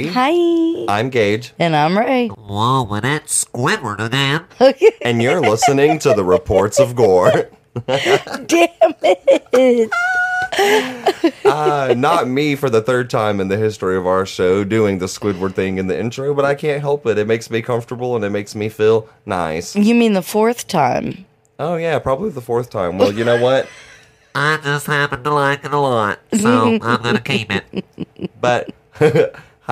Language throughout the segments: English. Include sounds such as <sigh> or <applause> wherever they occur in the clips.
everybody. Hi. I'm Gage, And I'm Rae. Whoa, when it's Squidward <laughs> again. and you're listening to the Reports of Gore. <laughs> Damn it. Uh, not me for the third time in the history of our show doing the Squidward thing in the intro, but I can't help it. It makes me comfortable and it makes me feel nice. You mean the fourth time? Oh, yeah, probably the fourth time. Well, you know what? <laughs> I just happen to like it a lot, so I'm gonna keep it. But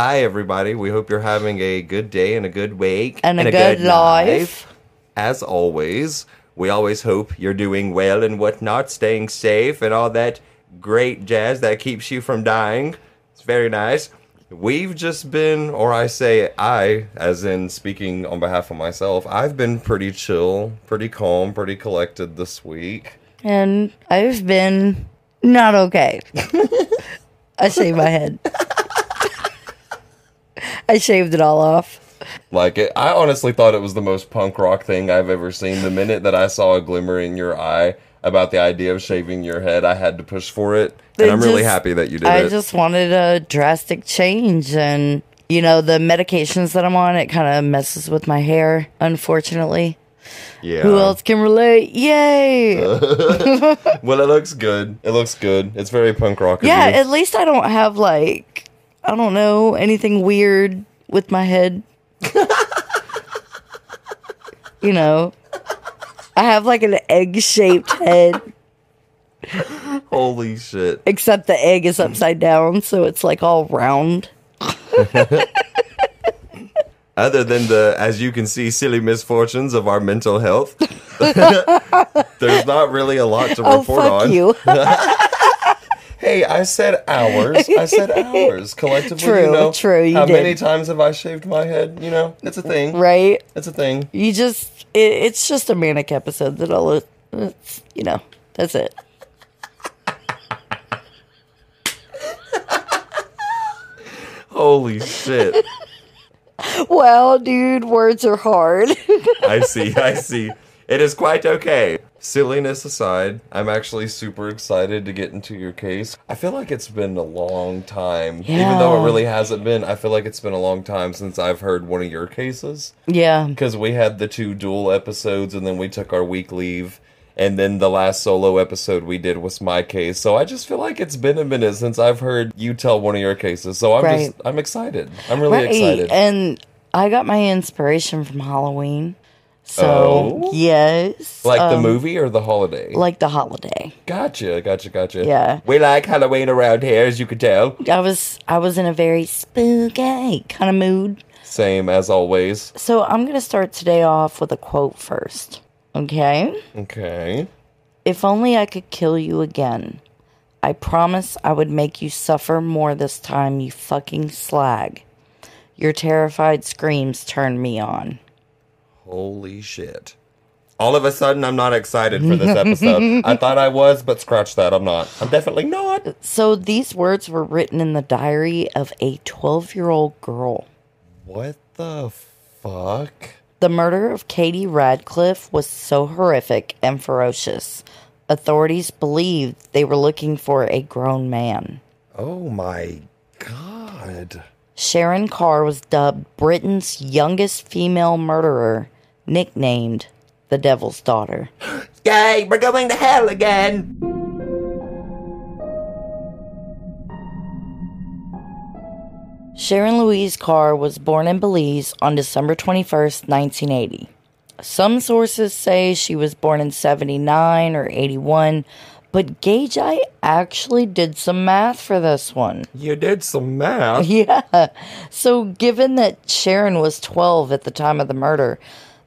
hi, everybody. We hope you're having a good day and a good week And a good life. As always, we always hope you're doing well and whatnot, staying safe and all that great jazz that keeps you from dying. It's very nice. We've just been, or I say I, as in speaking on behalf of myself, I've been pretty chill, pretty calm, pretty collected this week. And I've been not okay. <laughs> I shaved my head. I shaved it all off. Like it, I honestly thought it was the most punk rock thing I've ever seen. The minute that I saw a glimmer in your eye about the idea of shaving your head, I had to push for it, and They I'm really happy that you did it. I it. just wanted a drastic change. And, you know, the medications that I'm on, it kind of messes with my hair, unfortunately. yeah. Who else can relate? Yay! <laughs> <laughs> Well, it looks good. It looks good. It's very punk rock. Yeah, at least I don't have like I don't know anything weird with my head. you know, I have like an egg-shaped head, Holy shit. except the egg is upside down, so it's like all round. <laughs> Other than the, as you can see, silly misfortunes of our mental health, <laughs> there's not really a lot to Oh report on. <laughs> Hey, I said hours. I said <laughs> hours. Collectively, True, you know. true, you How many times have I shaved my head? You know, it's a thing. right? It's a thing. You just it, it's just a manic episode that all it, it's, you know that's it. <laughs> Holy shit. Well, dude, words are hard. I see, I see. It is quite okay. Silliness aside, I'm actually super excited to get into your case. I feel like it's been a long time. Even though it really hasn't been, I feel like it's been a long time since I've heard one of your cases. yeah, Because we had the two dual episodes and then we took our week leave. And then the last solo episode we did was my case. So I just feel like it's been a minute since I've heard you tell one of your cases. So I'm Right. just, I'm excited. I'm really excited. And I got my inspiration from Halloween. So Oh? yes, like the um, movie or the holiday? like the holiday. Gotcha, gotcha, gotcha. Yeah. We like Halloween around here, as you can tell. I was I was in a very spooky kind of mood. Same as always. So I'm gonna start today off with a quote first. Okay. Okay. If only I could kill you again. I promise I would make you suffer more this time, you fucking slag. Your terrified screams turn me on. Holy shit. All of a sudden, I'm not excited for this episode. I thought I was, but scratch that. I'm not. I'm definitely not. So these words were written in the diary of a 12 year old girl. What the fuck? The murder of Katie Radcliffe was so horrific and ferocious. Authorities believed they were looking for a grown man. Oh my god. Sharon Carr was dubbed Britain's youngest female murderer, nicknamed the Devil's Daughter. <gasps> Yay, we're going to hell again. Sharon Louise Carr was born in Belize on December 21st, 1980. Some sources say she was born in 79 or 81, but Gage, I actually did some math for this one. You did some math. <laughs> Yeah. So, given that Sharon was 12 at the time of the murder,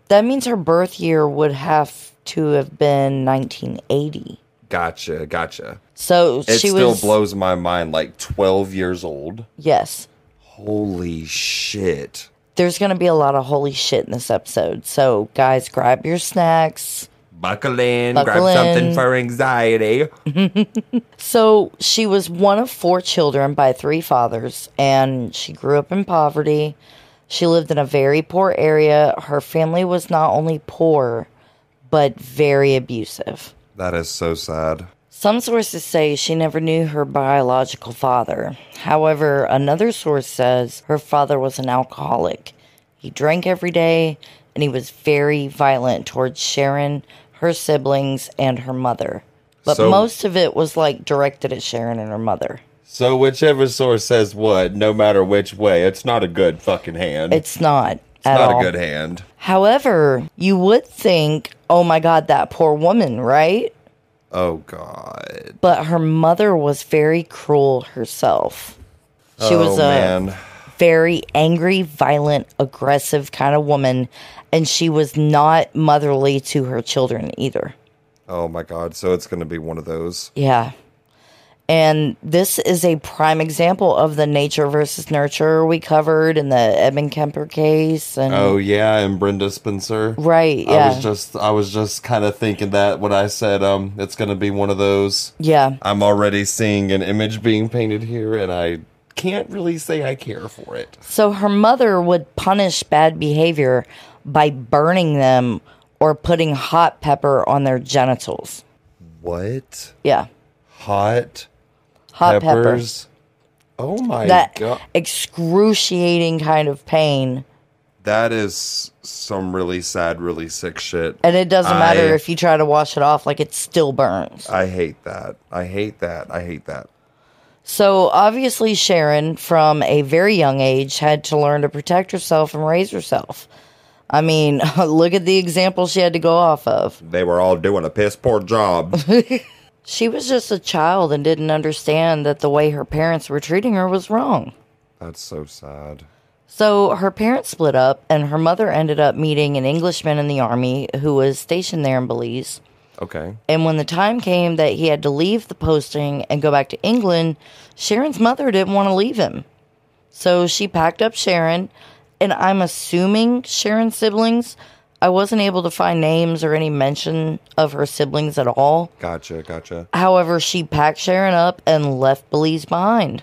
that means her birth year would have to have been 1980. Gotcha, gotcha. So, It she still was. blows my mind like 12 years old. Yes. Holy shit. There's going to be a lot of holy shit in this episode. So, guys, grab your snacks, Buckle in, Buckle grab something for anxiety. <laughs> So she was one of four children by three fathers, and she grew up in poverty. She lived in a very poor area. Her family was not only poor, but very abusive. That is so sad. Some sources say she never knew her biological father. However, another source says her father was an alcoholic. He drank every day, and he was very violent towards Sharon, her siblings, and her mother. But So- most of it was like directed at Sharon and her mother. So whichever source says what, no matter which way, it's not a good fucking hand. It's not. It's not all. a good hand. However, you would think, oh my God, that poor woman, right? Oh god. But her mother was very cruel herself. She oh was a man. very angry, violent, aggressive kind of woman, and she was not motherly to her children either. Oh my god. So it's gonna be one of those. Yeah. And this is a prime example of the nature versus nurture we covered in the Edmund Kemper case. And Oh yeah, and Brenda Spencer. right, Yeah. I was just I was just kind of thinking that when I said um it's gonna be one of those. yeah. I'm already seeing an image being painted here, and I can't really say I care for it. So her mother would punish bad behavior by burning them or putting hot pepper on their genitals. What? Yeah, Hot hot pepper. peppers? Oh my God. That god. excruciating kind of pain. That is some really sad, really sick shit. And it doesn't matter I- if you try to wash it off, like it still burns. I hate that. I hate that. I hate that. So obviously, Sharon, from a very young age, had to learn to protect herself and raise herself. I mean, <laughs> look at the example she had to go off of. They were all doing a piss poor job. <laughs> She was just a child and didn't understand that the way her parents were treating her was wrong. That's so sad. So her parents split up, and her mother ended up meeting an Englishman in the army who was stationed there in Belize. Okay. And when the time came that he had to leave the posting and go back to England, Sharon's mother didn't want to leave him. So she packed up Sharon, and I'm assuming Sharon's siblings. I wasn't able to find names or any mention of her siblings at all. Gotcha. Gotcha. However, she packed Sharon up and left Belize behind.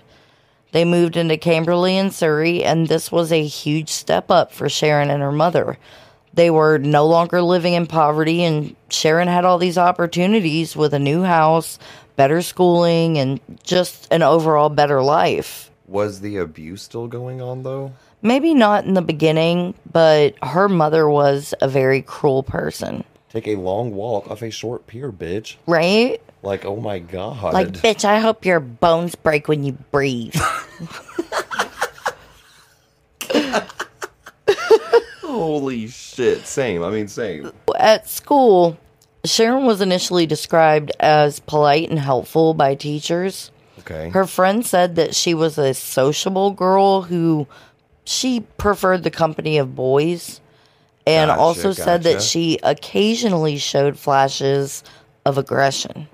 They moved into Camberley in Surrey, and this was a huge step up for Sharon and her mother. They were no longer living in poverty, and Sharon had all these opportunities with a new house, better schooling, and just an overall better life. Was the abuse still going on though? Maybe not in the beginning, but her mother was a very cruel person, Take a long walk off a short pier, bitch. right? Like, oh my god. Like, bitch, I hope your bones break when you breathe. <laughs> Holy shit. Same. I mean, same. At school, Sharon was initially described as polite and helpful by teachers. Okay. Her friends said that she was a sociable girl who she preferred the company of boys and Gotcha, also said that she occasionally showed flashes of aggression.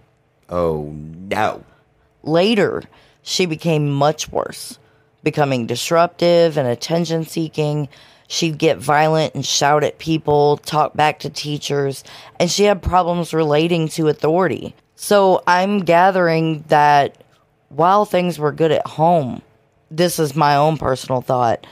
oh no. Later, she became much worse, becoming disruptive and attention seeking. She'd get violent and shout at people, talk back to teachers, and she had problems relating to authority. So I'm gathering that while things were good at home, this is my own personal thought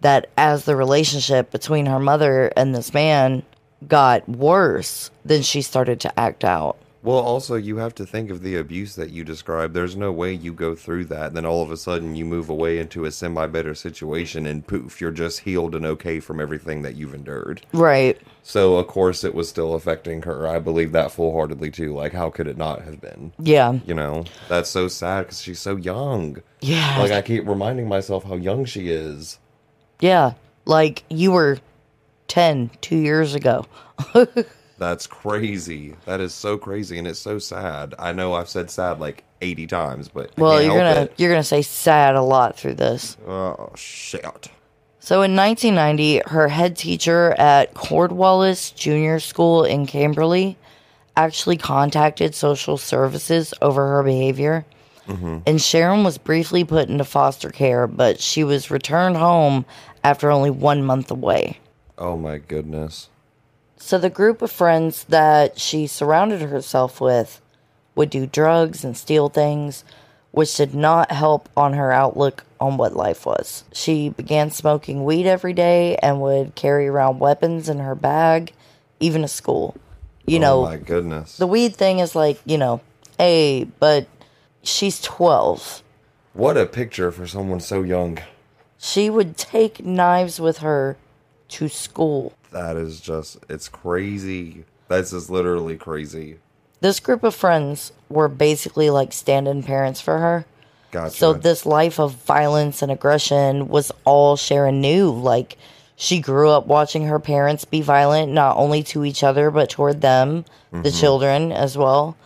that as the relationship between her mother and this man got worse, then she started to act out. Well, also, you have to think of the abuse that you described. There's no way you go through that, and then all of a sudden you move away into a semi better situation, and poof, you're just healed and okay from everything that you've endured. Right. So, of course, it was still affecting her. I believe that full heartedly, too. Like, how could it not have been? Yeah. You know, that's so sad because she's so young. Yeah. Like, I keep reminding myself how young she is. Yeah, like you were 10 two years ago. <laughs> That's crazy. That is so crazy, and it's so sad. I know I've said sad like 80 times, but Well, you're gonna it. you're gonna say sad a lot through this. Oh, shit. So in 1990, her head teacher at Cornwallis Junior School in Camberley actually contacted social services over her behavior. Mm-hmm. And Sharon was briefly put into foster care, but she was returned home after only one month away. Oh, my goodness. So the group of friends that she surrounded herself with would do drugs and steal things, which did not help on her outlook on what life was. She began smoking weed every day and would carry around weapons in her bag, even to school. You oh know, oh my goodness. the weed thing is like, you know, hey, but she's 12. what a picture for someone so young. She would take knives with her to school. That is just, it's crazy. That's just literally crazy. This group of friends were basically like stand in parents for her. Gotcha. So this life of violence and aggression was all Sharon knew. Like she grew up watching her parents be violent, not only to each other, but toward them, the mm-hmm. children as well.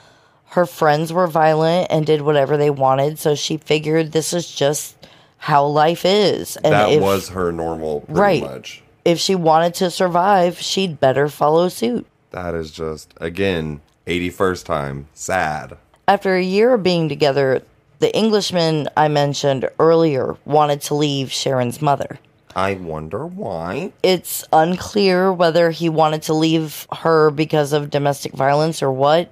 Her friends were violent and did whatever they wanted. So she figured this is just how life is. And that if, was her normal, pretty Right. much. If she wanted to survive, she'd better follow suit. That is just, again, 81st time. Sad. After a year of being together, the Englishman I mentioned earlier wanted to leave Sharon's mother. I wonder why. It's unclear whether he wanted to leave her because of domestic violence or what,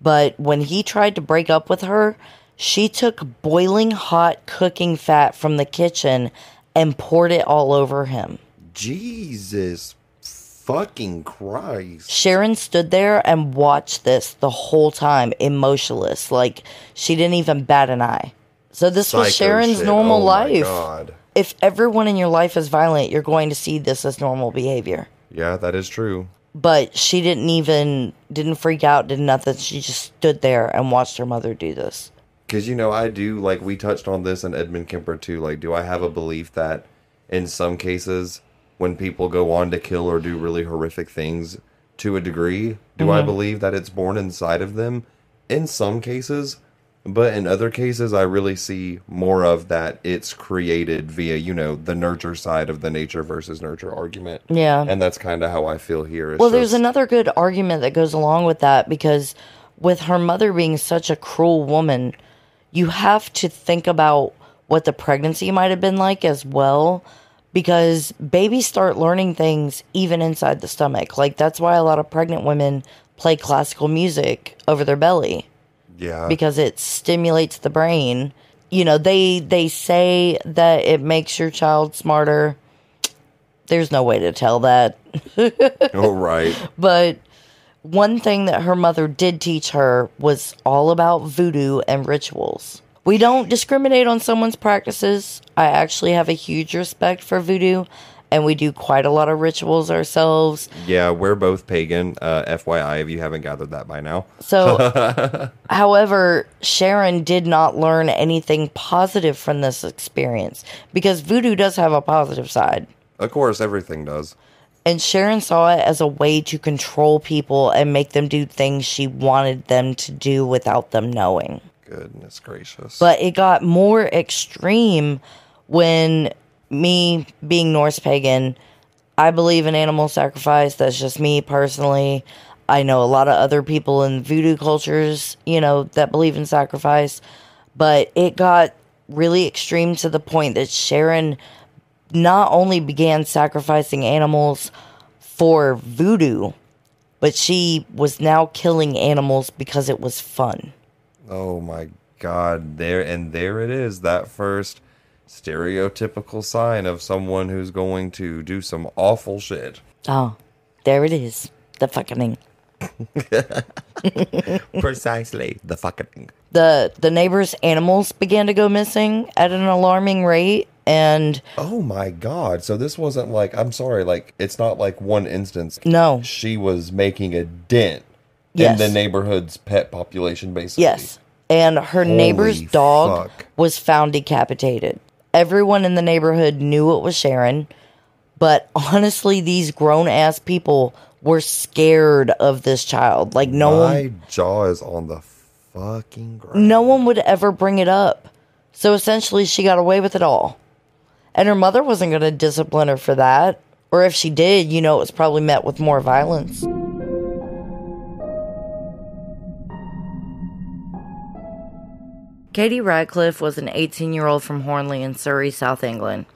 but when he tried to break up with her, she took boiling hot cooking fat from the kitchen and poured it all over him. Jesus fucking Christ. Sharon stood there and watched this the whole time, emotionless, like she didn't even bat an eye. So this was Sharon's shit. normal Oh my life. God. If everyone in your life is violent, you're going to see this as normal behavior. Yeah, that is true. But she didn't even didn't freak out, did nothing. She just stood there and watched her mother do this. Because, you know, I do, like, we touched on this in Edmund Kemper, too. Like, do I have a belief that in some cases, when people go on to kill or do really horrific things to a degree, do I mm-hmm. believe that it's born inside of them? In some cases. But in other cases, I really see more of that it's created via, you know, the nurture side of the nature versus nurture argument. Yeah. And that's kind of how I feel here. It's Well, there's just- another good argument that goes along with that because with her mother being such a cruel woman, you have to think about what the pregnancy might have been like as well because babies start learning things even inside the stomach. Like that's why a lot of pregnant women play classical music over their belly Yeah. because it stimulates the brain. You know, they they say that it makes your child smarter. There's no way to tell that. <laughs> oh, right. But one thing that her mother did teach her was all about voodoo and rituals. We don't discriminate on someone's practices. I actually have a huge respect for voodoo, and we do quite a lot of rituals ourselves. Yeah, we're both pagan. Uh, FYI, if you haven't gathered that by now. So, <laughs> however, Sharon did not learn anything positive from this experience because voodoo does have a positive side. Of course, everything does. And Sharon saw it as a way to control people and make them do things she wanted them to do without them knowing. Goodness gracious. But it got more extreme when me being Norse pagan, I believe in animal sacrifice. That's just me personally. I know a lot of other people in voodoo cultures, you know, that believe in sacrifice. But it got really extreme to the point that Sharon not only began sacrificing animals for voodoo, but she was now killing animals because it was fun. Oh my god, there and there it is. That first stereotypical sign of someone who's going to do some awful shit. Oh, there it is. The fucking <laughs> Precisely. The fucking the the neighbors' animals began to go missing at an alarming rate, and Oh my god. So this wasn't like I'm sorry, like it's not like one instance. no, She was making a dent Yes. in the neighborhood's pet population basically. yes, and her neighbor's dog fuck. was found decapitated. Everyone in the neighborhood knew it was Sharon, but <laughs> honestly, these grown ass people were scared of this child. Like no one My jaw is on the fucking ground. no one would ever bring it up. So essentially, she got away with it all. And her mother wasn't going to discipline her for that. Or if she did, you know, it was probably met with more violence. Katie Radcliffe was an 18 year old from Hornley in Surrey, South England.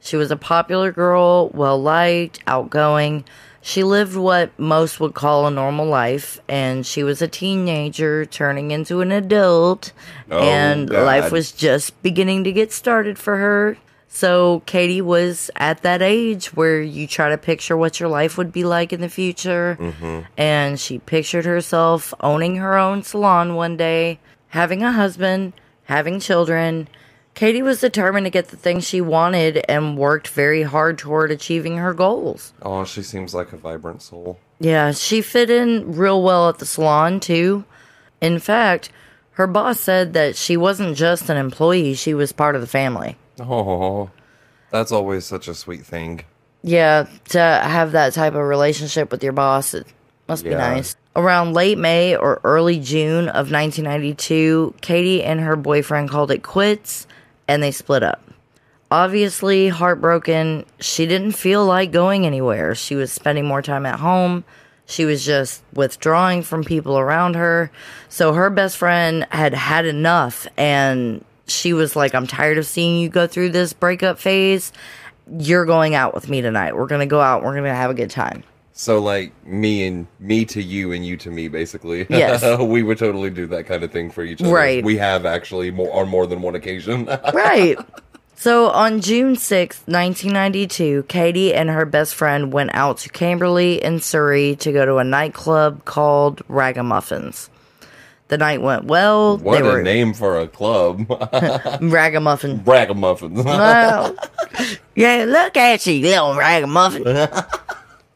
She was a popular girl, well liked, outgoing. She lived what most would call a normal life, and she was a teenager turning into an adult, Oh, and God. life was just beginning to get started for her. So Katie was at that age where you try to picture what your life would be like in the future, Mm-hmm. and she pictured herself owning her own salon one day, having a husband, having children. Katie was determined to get the things she wanted and worked very hard toward achieving her goals. Oh, she seems like a vibrant soul. Yeah, she fit in real well at the salon, too. In fact, her boss said that she wasn't just an employee, she was part of the family. Oh, that's always such a sweet thing. Yeah, to have that type of relationship with your boss, it must be nice. Around late May or early June of 1992, Katie and her boyfriend called it quits and they split up. Obviously, heartbroken, she didn't feel like going anywhere. She was spending more time at home. She was just withdrawing from people around her. So her best friend had had enough and she was like, I'm tired of seeing you go through this breakup phase. You're going out with me tonight. We're going to go out. We're going to have a good time. So like me and me to you and you to me, basically. Yes. <laughs> we would totally do that kind of thing for each other. Right. We have actually more on more than one occasion. <laughs> Right. So on June sixth, 1992, Katie and her best friend went out to Camberley in Surrey to go to a nightclub called Ragamuffins. The night went well. what they a were name for a club. <laughs> Ragamuffin. Ragamuffins. Well, yeah, look at you, little ragamuffin.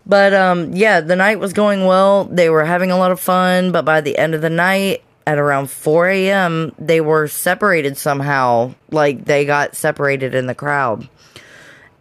But um, yeah, the night was going well. They were having a lot of fun, but by the end of the night, at around 4 a.m., they were separated somehow. Like they got separated in the crowd.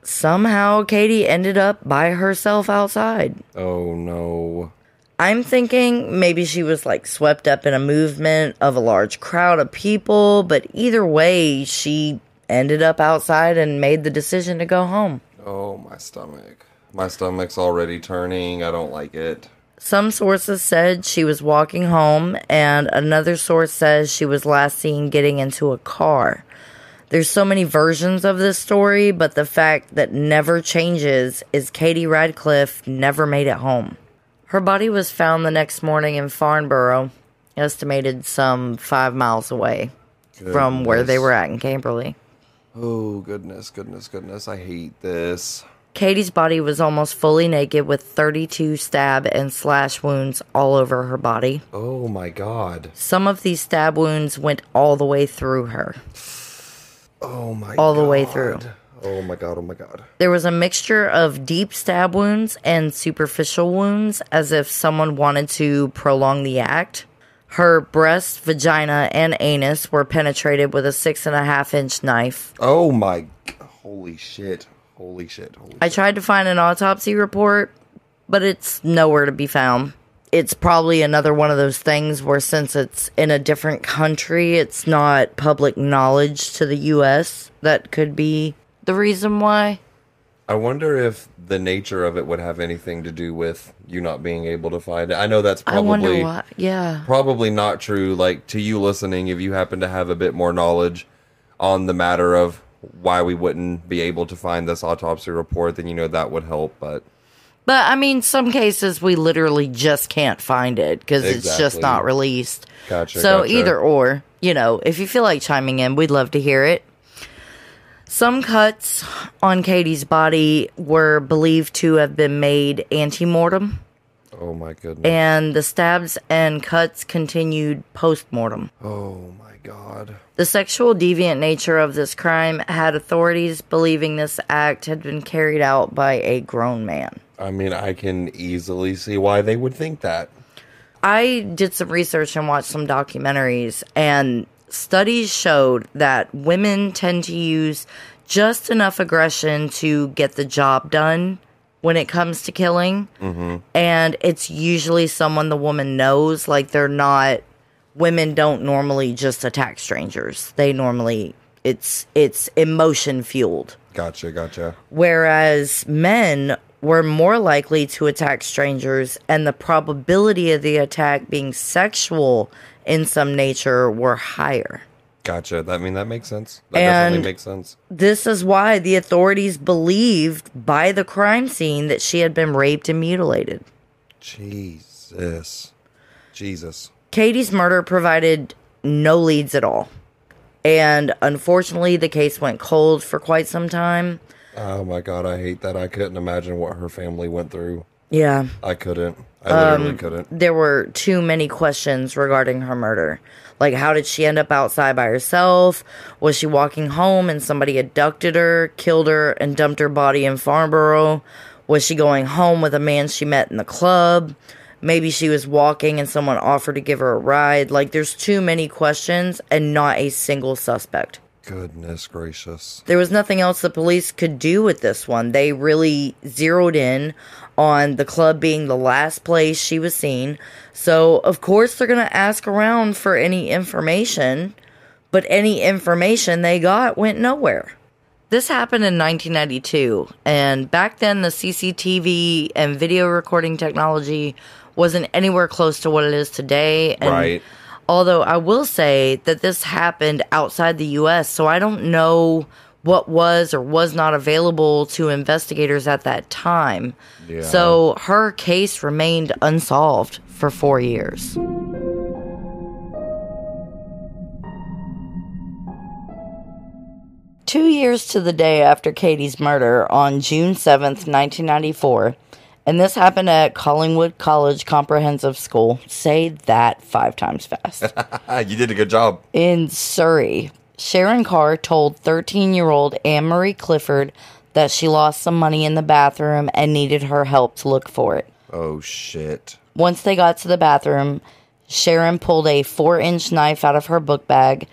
Somehow, Katie ended up by herself outside. oh no. I'm thinking maybe she was like swept up in a movement of a large crowd of people, but either way, she ended up outside and made the decision to go home. Oh my stomach. My stomach's already turning. I don't like it. Some sources said she was walking home, and another source says she was last seen getting into a car. There's so many versions of this story, but the fact that never changes is Katie Radcliffe never made it home. Her body was found the next morning in Farnborough, estimated some five miles away from where they were at in Camberley. Oh goodness, goodness, goodness. I hate this. Katie's body was almost fully naked with 32 stab and slash wounds all over her body. Oh my god. Some of these stab wounds went all the way through her. Oh my All the way through. Oh my god, oh my god. There was a mixture of deep stab wounds and superficial wounds, as if someone wanted to prolong the act. Her breast, vagina, and anus were penetrated with a six and a half inch knife. Oh my holy shit. Holy shit. Holy I tried to find an autopsy report, but it's nowhere to be found. It's probably another one of those things where, since it's in a different country, it's not public knowledge to the US. That could be the reason why. I wonder if the nature of it would have anything to do with you not being able to find it. I know that's probably why. Yeah. probably not true. Like to you listening, if you happen to have a bit more knowledge on the matter of why we wouldn't be able to find this autopsy report, then you know that would help. But But I mean, some cases we literally just can't find it because it's just not released. Gotcha, So gotcha. either or, you know, if you feel like chiming in, we'd love to hear it. Some cuts on Katie's body were believed to have been made antemortem. oh my goodness. and the stabs and cuts continued post mortem. oh my god. The sexual deviant nature of this crime had authorities believing this act had been carried out by a grown man. I mean, I can easily see why they would think that. I did some research and watched some documentaries, and studies showed that women tend to use just enough aggression to get the job done when it comes to killing. Mm-hmm. And it's usually someone the woman knows. Like, they're not, women don't normally just attack strangers. They normally, it's, it's emotion fueled Gotcha, gotcha. whereas men were more likely to attack strangers and the probability of the attack being sexual in some nature were higher. Gotcha. That I mean that makes sense. That And- definitely makes sense. This is why the authorities believed by the crime scene that she had been raped and mutilated. Jesus. Jesus. Katie's murder provided no leads at all. And unfortunately, the case went cold for quite some time. Oh my god, I hate that. I couldn't imagine what her family went through. Yeah, I couldn't. I Um, literally couldn't. there were too many questions regarding her murder. Like, how did she end up outside by herself? Was she walking home and somebody abducted her, killed her, and dumped her body in Farnborough? Was she going home with a man she met in the club? Maybe she was walking and someone offered to give her a ride. Like, there's too many questions and not a single suspect. Goodness gracious. There was nothing else the police could do with this one. They really zeroed in on the club being the last place she was seen. So, of course, they're going to ask around for any information, but any information they got went nowhere. This happened in 1992, and back then the CCTV and video recording technology wasn't anywhere close to what it is today. And Right. Although I will say that this happened outside the US, so I don't know what was or was not available to investigators at that time. Yeah. So her case remained unsolved for four years. Two years to the day after Katie's murder on June 7th, 1994, and this happened at Collingwood College Comprehensive School. Say that five times fast. <laughs> You did a good job. In Surrey, Sharon Carr told 13 year old Anne Marie Clifford that she lost some money in the bathroom and needed her help to look for it. Oh shit. Once they got to the bathroom, Sharon pulled a four inch knife out of her book bag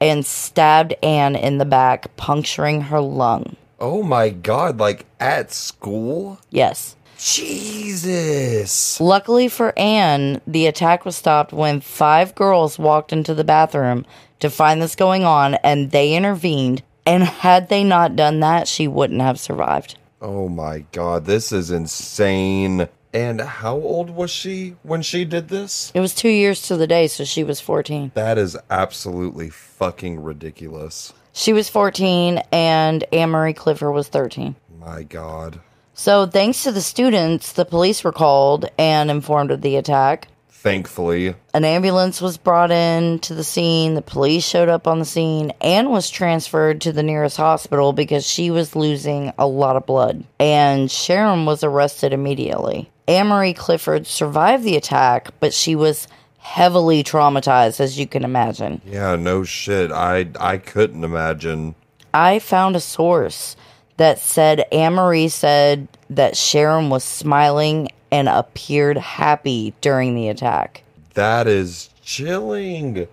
and stabbed Anne in the back, puncturing her lung. Oh my god, like at school? Yes. Jesus. Luckily for Anne, the attack was stopped when five girls walked into the bathroom to find this going on and they intervened. And had they not done that, she wouldn't have survived. Oh my god, this is insane. And how old was she when she did this? It was two years to the day, so she was 14. That is absolutely fucking ridiculous. She was 14, and Anne Marie Clifford was 13. My god. So, thanks to the students, the police were called and informed of the attack. Thankfully. An ambulance was brought in to the scene. The police showed up on the scene. Anne was transferred to the nearest hospital because she was losing a lot of blood. And Sharon was arrested immediately. Anne Marie Clifford survived the attack, but she was heavily traumatized, as you can imagine. Yeah, no shit. I I couldn't imagine. I found a source that said Anne Marie said that Sharon was smiling and appeared happy during the attack. That is chilling.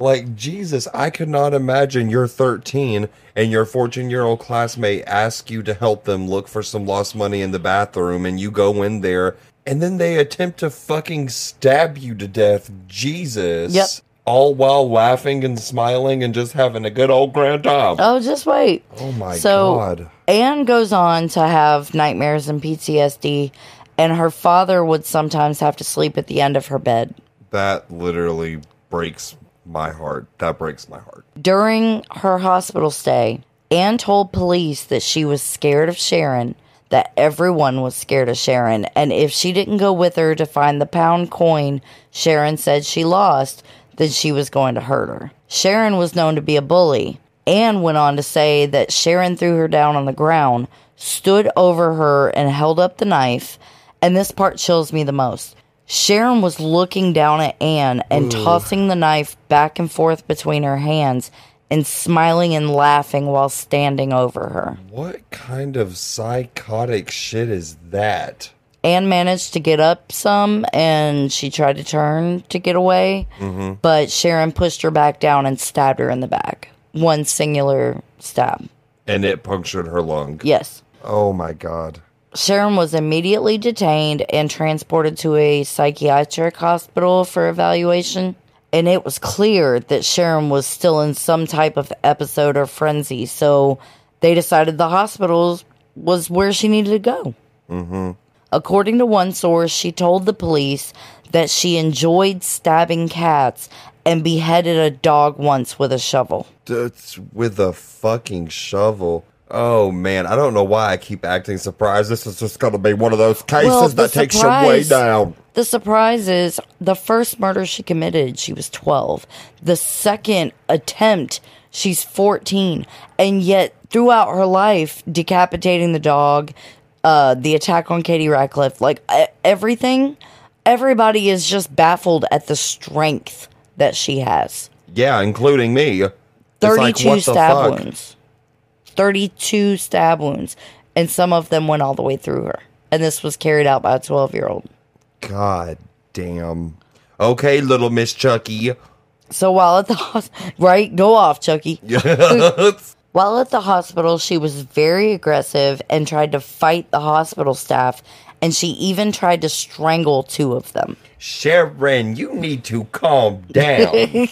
Like, Jesus, I could not imagine you're 13 and your 14 year old classmate asks you to help them look for some lost money in the bathroom, and you go in there, and then they attempt to fucking stab you to death. Jesus. Yep. All while laughing and smiling and just having a good old grand time. Oh, just wait. Oh my so, god. Anne goes on to have nightmares and PTSD, and her father would sometimes have to sleep at the end of her bed. That literally breaks my heart. That breaks my heart. During her hospital stay, Anne told police that she was scared of Sharon, that everyone was scared of Sharon, and if she didn't go with her to find the pound coin Sharon said she lost, then she was going to hurt her. Sharon was known to be a bully. Anne went on to say that Sharon threw her down on the ground, stood over her, and held up the knife. And this part chills me the most. Sharon was looking down at Anne and tossing the knife back and forth between her hands and smiling and laughing while standing over her. What kind of psychotic shit is that? Anne managed to get up some and she tried to turn to get away, mm-hmm. but Sharon pushed her back down and stabbed her in the back. One singular stab. And it punctured her lung. Yes. Oh my god. Sharon was immediately detained and transported to a psychiatric hospital for evaluation. And it was clear that Sharon was still in some type of episode or frenzy, so they decided the hospital was where she needed to go. Mm-hmm. According to one source, she told the police that she enjoyed stabbing cats and beheaded a dog once with a shovel. That's with a fucking shovel. Oh man, I don't know why I keep acting surprised. This is just gonna be one of those cases Well, that takes you way down. The surprise is the first murder she committed, she was 12. The second attempt, she's 14. And yet, throughout her life, decapitating the dog, uh, the attack on Katie Radcliffe, like everything, everybody is just baffled at the strength that she has. Yeah, including me. It's like, 32 what stab wounds. 32 stab wounds. And some of them went all the way through her. And this was carried out by a 12 year old. God damn. Okay, little Miss Chucky. So while at the hospital, <laughs> right? Go off, Chucky. <laughs> <laughs> While at the hospital, she was very aggressive and tried to fight the hospital staff, and she even tried to strangle two of them. Sharon, you need to calm down. <laughs>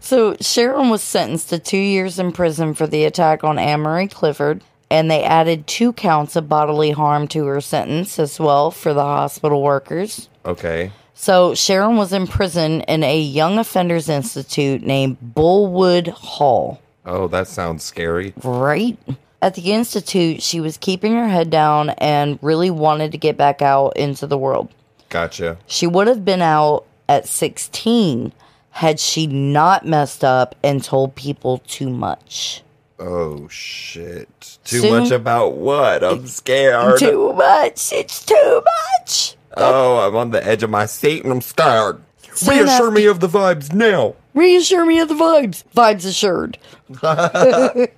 So Sharon was sentenced to two years in prison for the attack on Anne Marie Clifford, and they added two counts of bodily harm to her sentence as well for the hospital workers. okay. So Sharon was in prison in a young offenders institute named Bullwood Hall. Oh, that sounds scary. Right? At the institute, she was keeping her head down and really wanted to get back out into the world. Gotcha. She would have been out at 16 had she not messed up and told people too much. Oh shit. Too Soon- much about what? I'm scared. Too much. It's too much. Oh, I'm on the edge of my seat and I'm scared. Soon Reassure after- me of the vibes now. Reassure me of the vibes. Vibes assured. <laughs>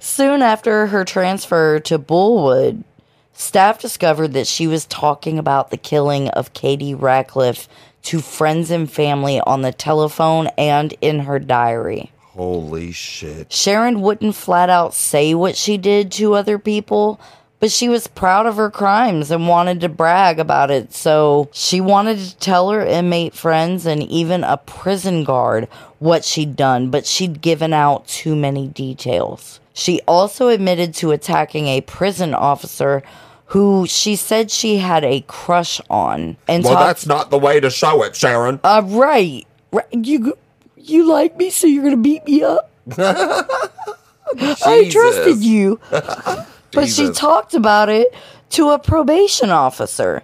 Soon after her transfer to Bullwood, staff discovered that she was talking about the killing of Katie Radcliffe to friends and family on the telephone and in her diary. Holy shit. Sharon wouldn't flat out say what she did to other people, but she was proud of her crimes and wanted to brag about it. So she wanted to tell her inmate friends and even a prison guard what she'd done, but she'd given out too many details. She also admitted to attacking a prison officer who she said she had a crush on. And Well, talked- that's not the way to show it, Sharon. uh, right. right. You you like me, so you're gonna beat me up. <laughs> I trusted you. <laughs> but she talked about it to a probation officer.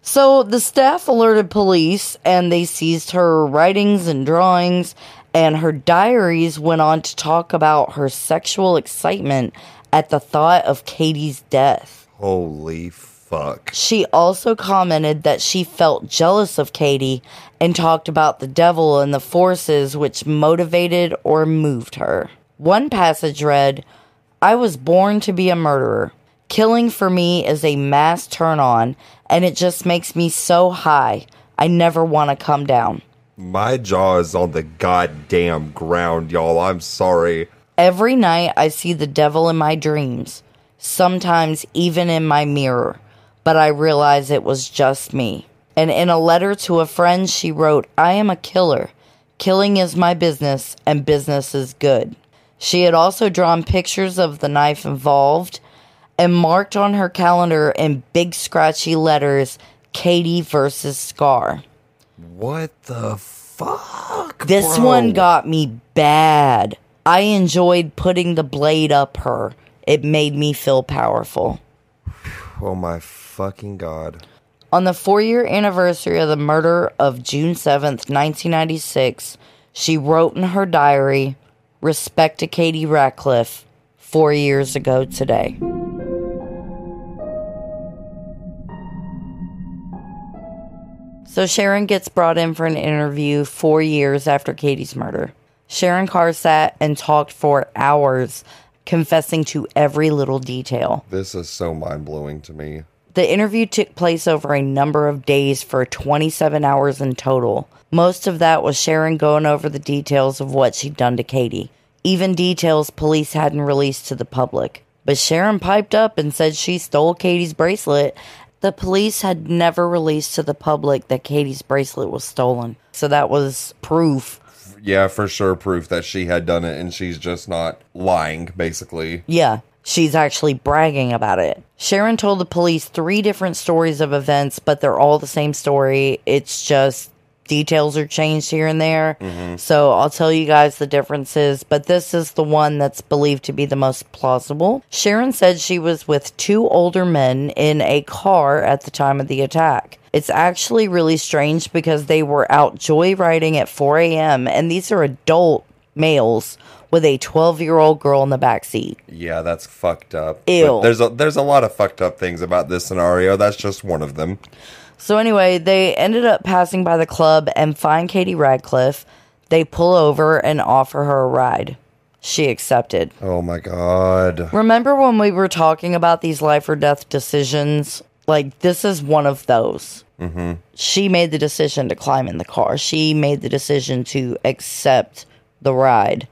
So the staff alerted police and they seized her writings and drawings, and her diaries went on to talk about her sexual excitement at the thought of Katie's death. Holy fuck. She also commented that she felt jealous of Katie and talked about the devil and the forces which motivated or moved her. One passage read, I was born to be a murderer. Killing for me is a mass turn on, and it just makes me so high. I never want to come down. My jaw is on the goddamn ground, y'all. I'm sorry. Every night I see the devil in my dreams, sometimes even in my mirror, but I realize it was just me. And in a letter to a friend, she wrote, I am a killer. Killing is my business, and business is good. She had also drawn pictures of the knife involved and marked on her calendar in big scratchy letters Katie versus Scar. What the fuck? This bro? one got me bad. I enjoyed putting the blade up her. It made me feel powerful. Oh my fucking god. On the four year anniversary of the murder of June 7th, 1996, she wrote in her diary, Respect to Katie Radcliffe, four years ago today. So Sharon gets brought in for an interview four years after Katie's murder. Sharon Carr sat and talked for hours, confessing to every little detail. This is so mind blowing to me. The interview took place over a number of days for 27 hours in total. Most of that was Sharon going over the details of what she'd done to Katie, even details police hadn't released to the public. But Sharon piped up and said she stole Katie's bracelet. The police had never released to the public that Katie's bracelet was stolen. So that was proof. Yeah, for sure proof that she had done it and she's just not lying, basically. Yeah, she's actually bragging about it. Sharon told the police three different stories of events, but they're all the same story. It's just details are changed here and there. Mm-hmm. So I'll tell you guys the differences, but this is the one that's believed to be the most plausible. Sharon said she was with two older men in a car at the time of the attack. It's actually really strange because they were out joyriding at 4 a.m., and these are adult males with a 12 year old girl in the back seat. Yeah, that's fucked up. Ew. But there's a there's a lot of fucked up things about this scenario. That's just one of them. So anyway, they ended up passing by the club and find Katie Radcliffe. They pull over and offer her a ride. She accepted. Oh my god. Remember when we were talking about these life or death decisions? Like, this is one of those. Mm-hmm. She made the decision to climb in the car. She made the decision to accept the ride.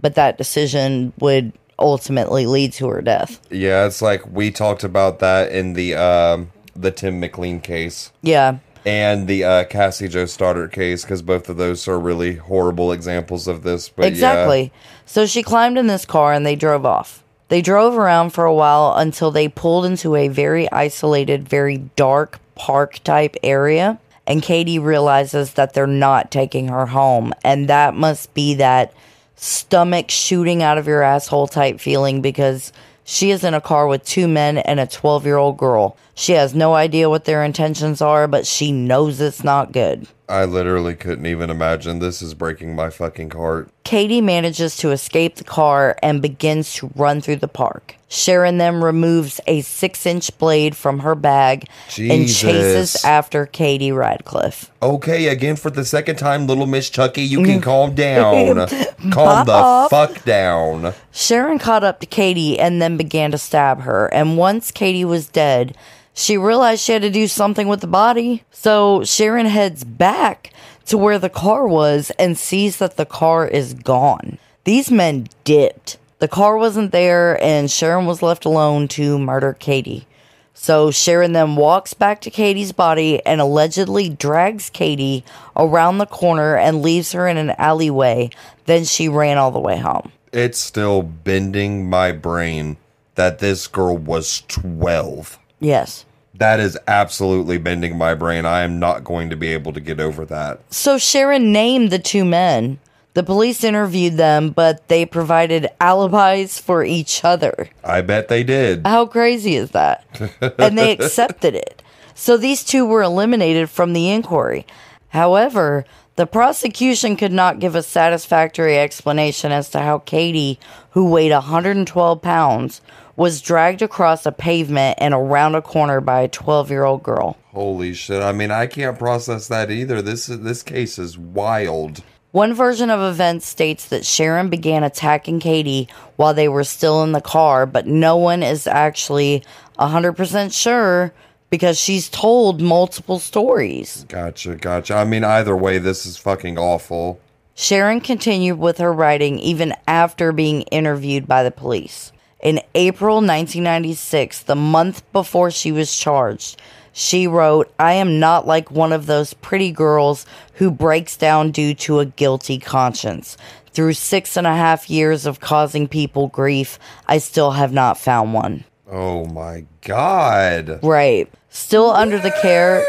But that decision would ultimately lead to her death. Yeah, it's like we talked about that in the um the Tim McLean case Yeah. and the uh, Cassie Jo Stoddard case because both of those are really horrible examples of this. But yeah. Exactly. So she climbed in this car and they drove off. They drove around for a while until they pulled into a very isolated, very dark park type area. And Katie realizes that they're not taking her home. And that must be that stomach shooting out of your asshole type feeling because she is in a car with two men and a 12 year old girl. She has no idea what their intentions are, but she knows it's not good. I literally couldn't even imagine. This is breaking my fucking heart. Katie manages to escape the car and begins to run through the park. Sharon then removes a six inch blade from her bag and chases after Katie Radcliffe. Okay, again for the second time, little Miss Chucky, you can calm down. <laughs> calm Pop the fuck down. Sharon caught up to Katie and then began to stab her. And once Katie was dead, she realized she had to do something with the body. So Sharon heads back to where the car was and sees that the car is gone. These men dipped. The car wasn't there, and Sharon was left alone to murder Katie. So Sharon then walks back to Katie's body and allegedly drags Katie around the corner and leaves her in an alleyway. Then she ran all the way home. It's still bending my brain that this girl was 12. Yes. That is absolutely bending my brain. I am not going to be able to get over that. So Sharon named the two men. The police interviewed them, but they provided alibis for each other. I bet they did. How crazy is that? <laughs> and they accepted it. So these two were eliminated from the inquiry. However, the prosecution could not give a satisfactory explanation as to how Katie, who weighed 112 pounds, was dragged across a pavement and around a corner by a 12 year old girl. Holy shit. I mean, I can't process that either. This this case is wild. One version of events states that Sharon began attacking Katie while they were still in the car, but no one is actually 100% sure because she's told multiple stories. Gotcha, gotcha. I mean, either way, this is fucking awful. Sharon continued with her writing even after being interviewed by the police. In April 1996, the month before she was charged, she wrote, I am not like one of those pretty girls who breaks down due to a guilty conscience. Through six and a half years of causing people grief, I still have not found one. Oh my god. Right. Still under the care.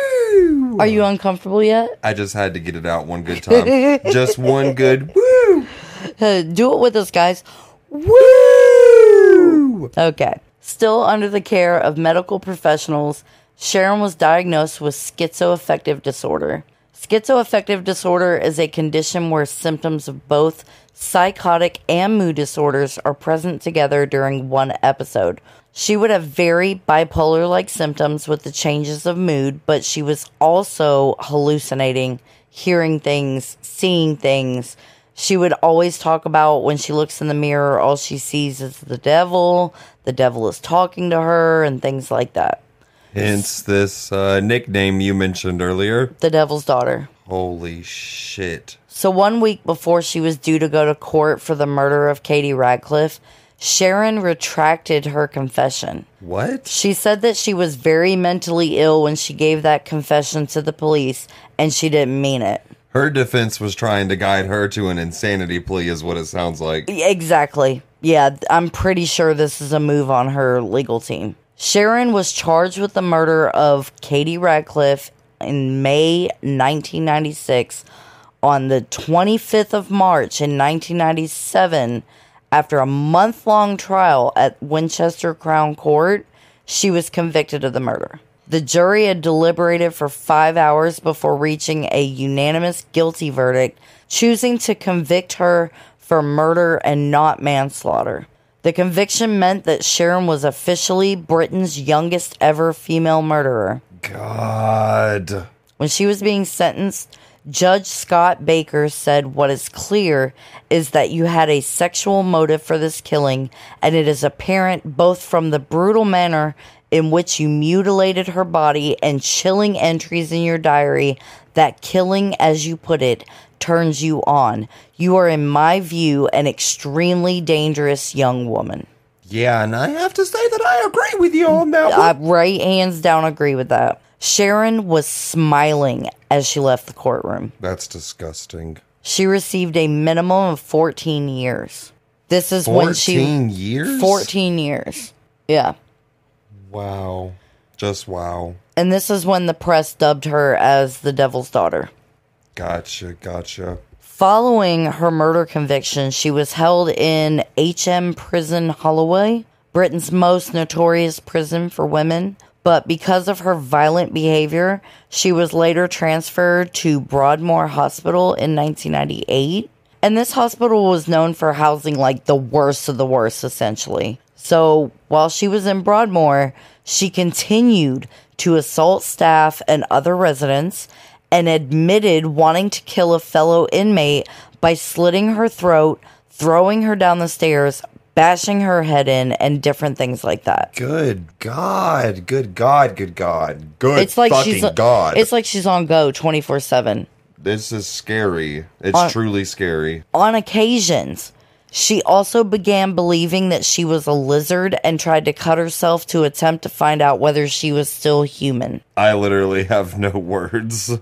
Are you uncomfortable yet? I just had to get it out one good time. <laughs> just one good woo. Uh, <laughs> do it with us, guys. Woo! Okay. Still under the care of medical professionals, Sharon was diagnosed with schizoaffective disorder. Schizoaffective disorder is a condition where symptoms of both psychotic and mood disorders are present together during one episode. She would have very bipolar like symptoms with the changes of mood, but she was also hallucinating, hearing things, seeing things. She would always talk about when she looks in the mirror, all she sees is the devil, the devil is talking to her, and things like that. Hence this uh, nickname you mentioned earlier. The devil's daughter. Holy shit. So, one week before she was due to go to court for the murder of Katie Radcliffe, Sharon retracted her confession. What? She said that she was very mentally ill when she gave that confession to the police and she didn't mean it. Her defense was trying to guide her to an insanity plea, is what it sounds like. Exactly. Yeah, I'm pretty sure this is a move on her legal team. Sharon was charged with the murder of Katie Radcliffe in May 1996. On the 25th of March in 1997, after a month long trial at Winchester Crown Court, she was convicted of the murder. The jury had deliberated for five hours before reaching a unanimous guilty verdict, choosing to convict her for murder and not manslaughter. The conviction meant that Sharon was officially Britain's youngest ever female murderer. God. When she was being sentenced, Judge Scott Baker said, What is clear is that you had a sexual motive for this killing, and it is apparent both from the brutal manner in which you mutilated her body and chilling entries in your diary that killing, as you put it, turns you on. You are, in my view, an extremely dangerous young woman. Yeah, and I have to say that I agree with you on that one. I right hands down agree with that. Sharon was smiling as she left the courtroom. That's disgusting. She received a minimum of 14 years. This is when she 14 years? 14 years. Yeah. Wow. Just wow. And this is when the press dubbed her as the devil's daughter. Gotcha, gotcha. Following her murder conviction, she was held in HM Prison Holloway, Britain's most notorious prison for women. But because of her violent behavior, she was later transferred to Broadmoor Hospital in 1998. And this hospital was known for housing like the worst of the worst, essentially. So while she was in Broadmoor, she continued to assault staff and other residents and admitted wanting to kill a fellow inmate by slitting her throat, throwing her down the stairs, bashing her head in, and different things like that. Good God. Good God. Good God. Good It's like fucking she's God. it's like she's on go 24/7. this is scary. It's On- truly scary. On occasions, she also began believing that she was a lizard and tried to cut herself to attempt to find out whether she was still human. I literally have no <laughs> words.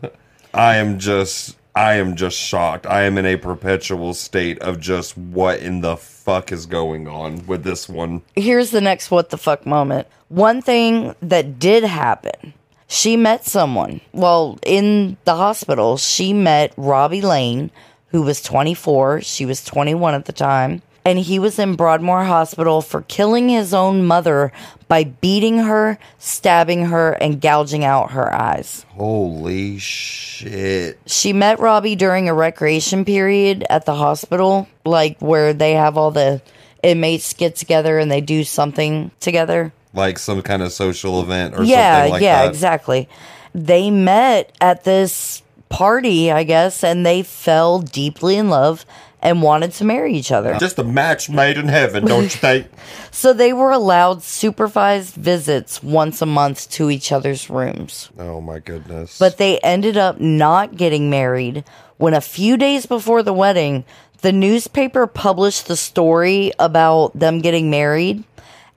I am just I am just shocked. I am in a perpetual state of just what in the fuck is going on with this one. here's the next what the fuck moment. One thing that did happen. She met someone. Well, in the hospital, she met Robbie Lane, who was 24. She was 21 at the time. And he was in Broadmoor Hospital for killing his own mother by beating her, stabbing her, and gouging out her eyes. Holy shit. She met Robbie during a recreation period at the hospital, like where they have all the inmates get together and they do something together. Like some kind of social event or yeah, something like yeah, that. exactly. They met at this party, I guess, and they fell deeply in love and wanted to marry each other. Just a match made in heaven, don't you <laughs> think? So they were allowed supervised visits once a month to each other's rooms. Oh my goodness. But they ended up not getting married when a few days before the wedding, the newspaper published the story about them getting married,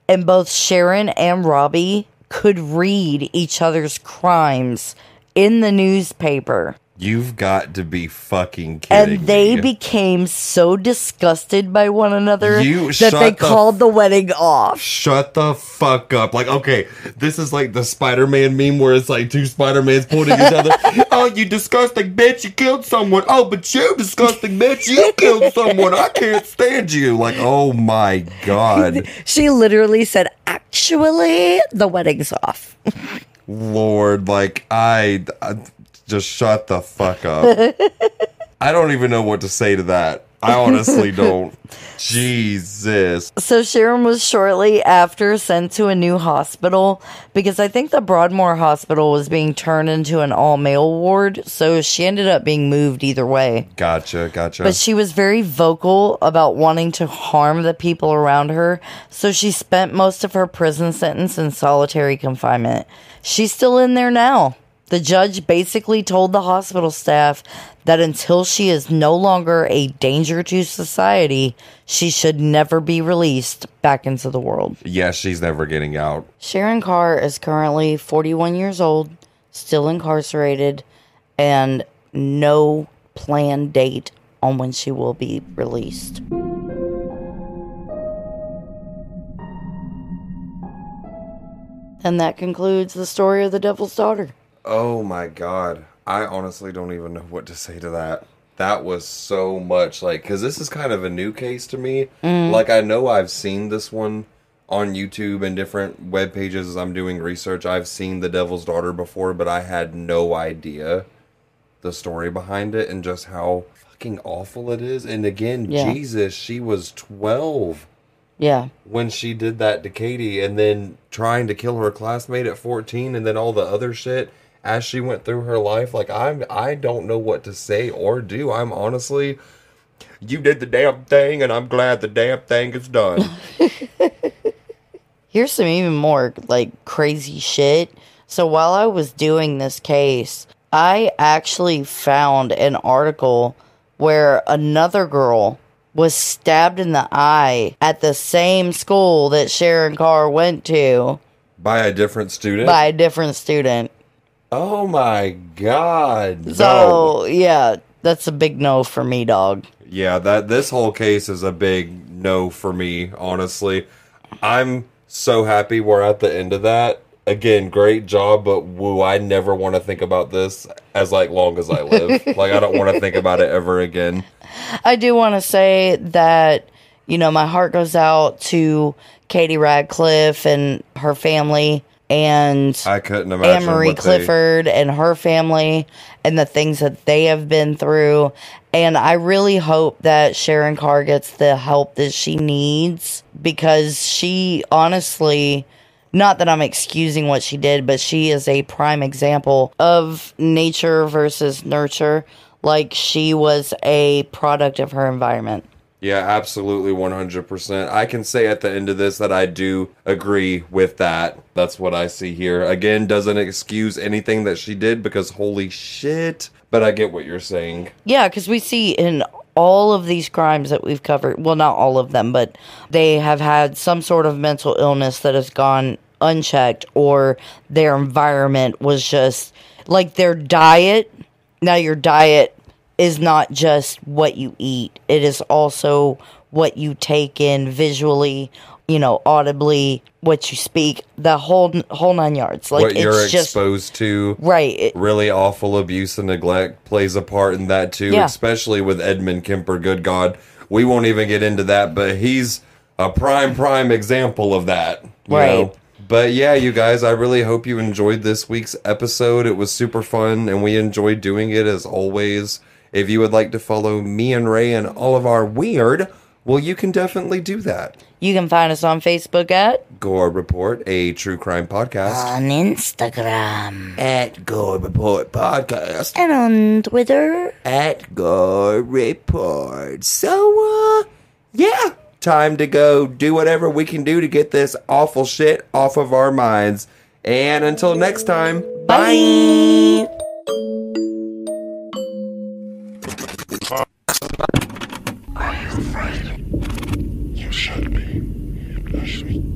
and both Sharon and Robbie could read each other's crimes in the newspaper. You've got to be fucking kidding And they me. became so disgusted by one another You that they the called the wedding off. Shut the fuck up. Like, okay, this is like the Spider Man meme where it's like two Spider Mans pointing at each other. <laughs> oh, you disgusting bitch, you killed someone. Oh, but you disgusting bitch, you killed someone. I can't stand you. Like, oh my god. <laughs> She literally said, Actually, the wedding's off. Lord, like, I, I just shut the fuck up. <laughs> I don't even know what to say to that. I honestly <laughs> don't. Jesus. So Sharon was shortly after sent to a new hospital because I think the Broadmoor Hospital was being turned into an all male ward. So she ended up being moved either way. Gotcha, gotcha. But she was very vocal about wanting to harm the people around her. So she spent most of her prison sentence in solitary confinement. She's still in there now. The judge basically told the hospital staff that until she is no longer a danger to society, she should never be released back into the world. yeah, she's never getting out. Sharon Carr is currently 41 years old, still incarcerated, and no planned date on when she will be released. And that concludes the story of the Devil's Daughter. Oh my god. I honestly don't even know what to say to that. That was so much like cuz this is kind of a new case to me. Mm. Like I know I've seen this one on YouTube and different web pages as I'm doing research. I've seen The Devil's Daughter before, but I had no idea the story behind it and just how fucking awful it is. And again, Yeah. Jesus, she was 12 Yeah. when she did that to Katie and then trying to kill her classmate at 14 and then all the other shit as she went through her life like I'm I don't know what to say or do. I'm honestly you did the damn thing and I'm glad the damn thing is done. <laughs> Here's some even more like crazy shit. So while I was doing this case, I actually found an article where another girl was stabbed in the eye at the same school that Sharon Carr went to By a different student? by a different student. Oh my god. No. So, yeah, that's a big no for me, dog. Yeah, that this whole case is a big no for me, honestly. I'm so happy we're at the end of that. Again, great job, but woo, I never want to think about this as like long as I live. <laughs> like I don't want to think about it ever again. I do want to say that, you know, my heart goes out to Katie Radcliffe and her family and I couldn't imagine Anne Marie what they- Clifford and her family and the things that they have been through. And I really hope that Sharon Carr gets the help that she needs because she honestly, not that I'm excusing what she did, but she is a prime example of nature versus nurture. Like she was a product of her environment. Yeah, absolutely 100%. I can say at the end of this that I do agree with that. That's what I see here. Again, doesn't excuse anything that she did because holy shit. But I get what you're saying. Yeah, because we see in all of these crimes that we've covered, well, not all of them, but they have had some sort of mental illness that has gone unchecked, or their environment was just like their diet. Now, your diet is not just what you eat, it is also what you take in visually, you know, audibly, what you speak, the whole whole nine yards. Like what you're just exposed to. right. It, really awful abuse and neglect plays a part in that too, Yeah. especially with Edmund Kemper. Good God, we won't even get into that, but he's a prime prime example of that. you Right. know? But yeah, you guys, I really hope you enjoyed this week's episode. It was super fun, and we enjoyed doing it as always. If you would like to follow me and Rae and all of our weird, well, you can definitely do that. you can find us on Facebook at Gore Report, a true crime podcast. on Instagram at Gore Report Podcast. and on Twitter. at Gore Report. So, uh, yeah, time to go do whatever we can do to get this awful shit off of our minds. And until next time, Bye. Are you afraid? You should be. You should be.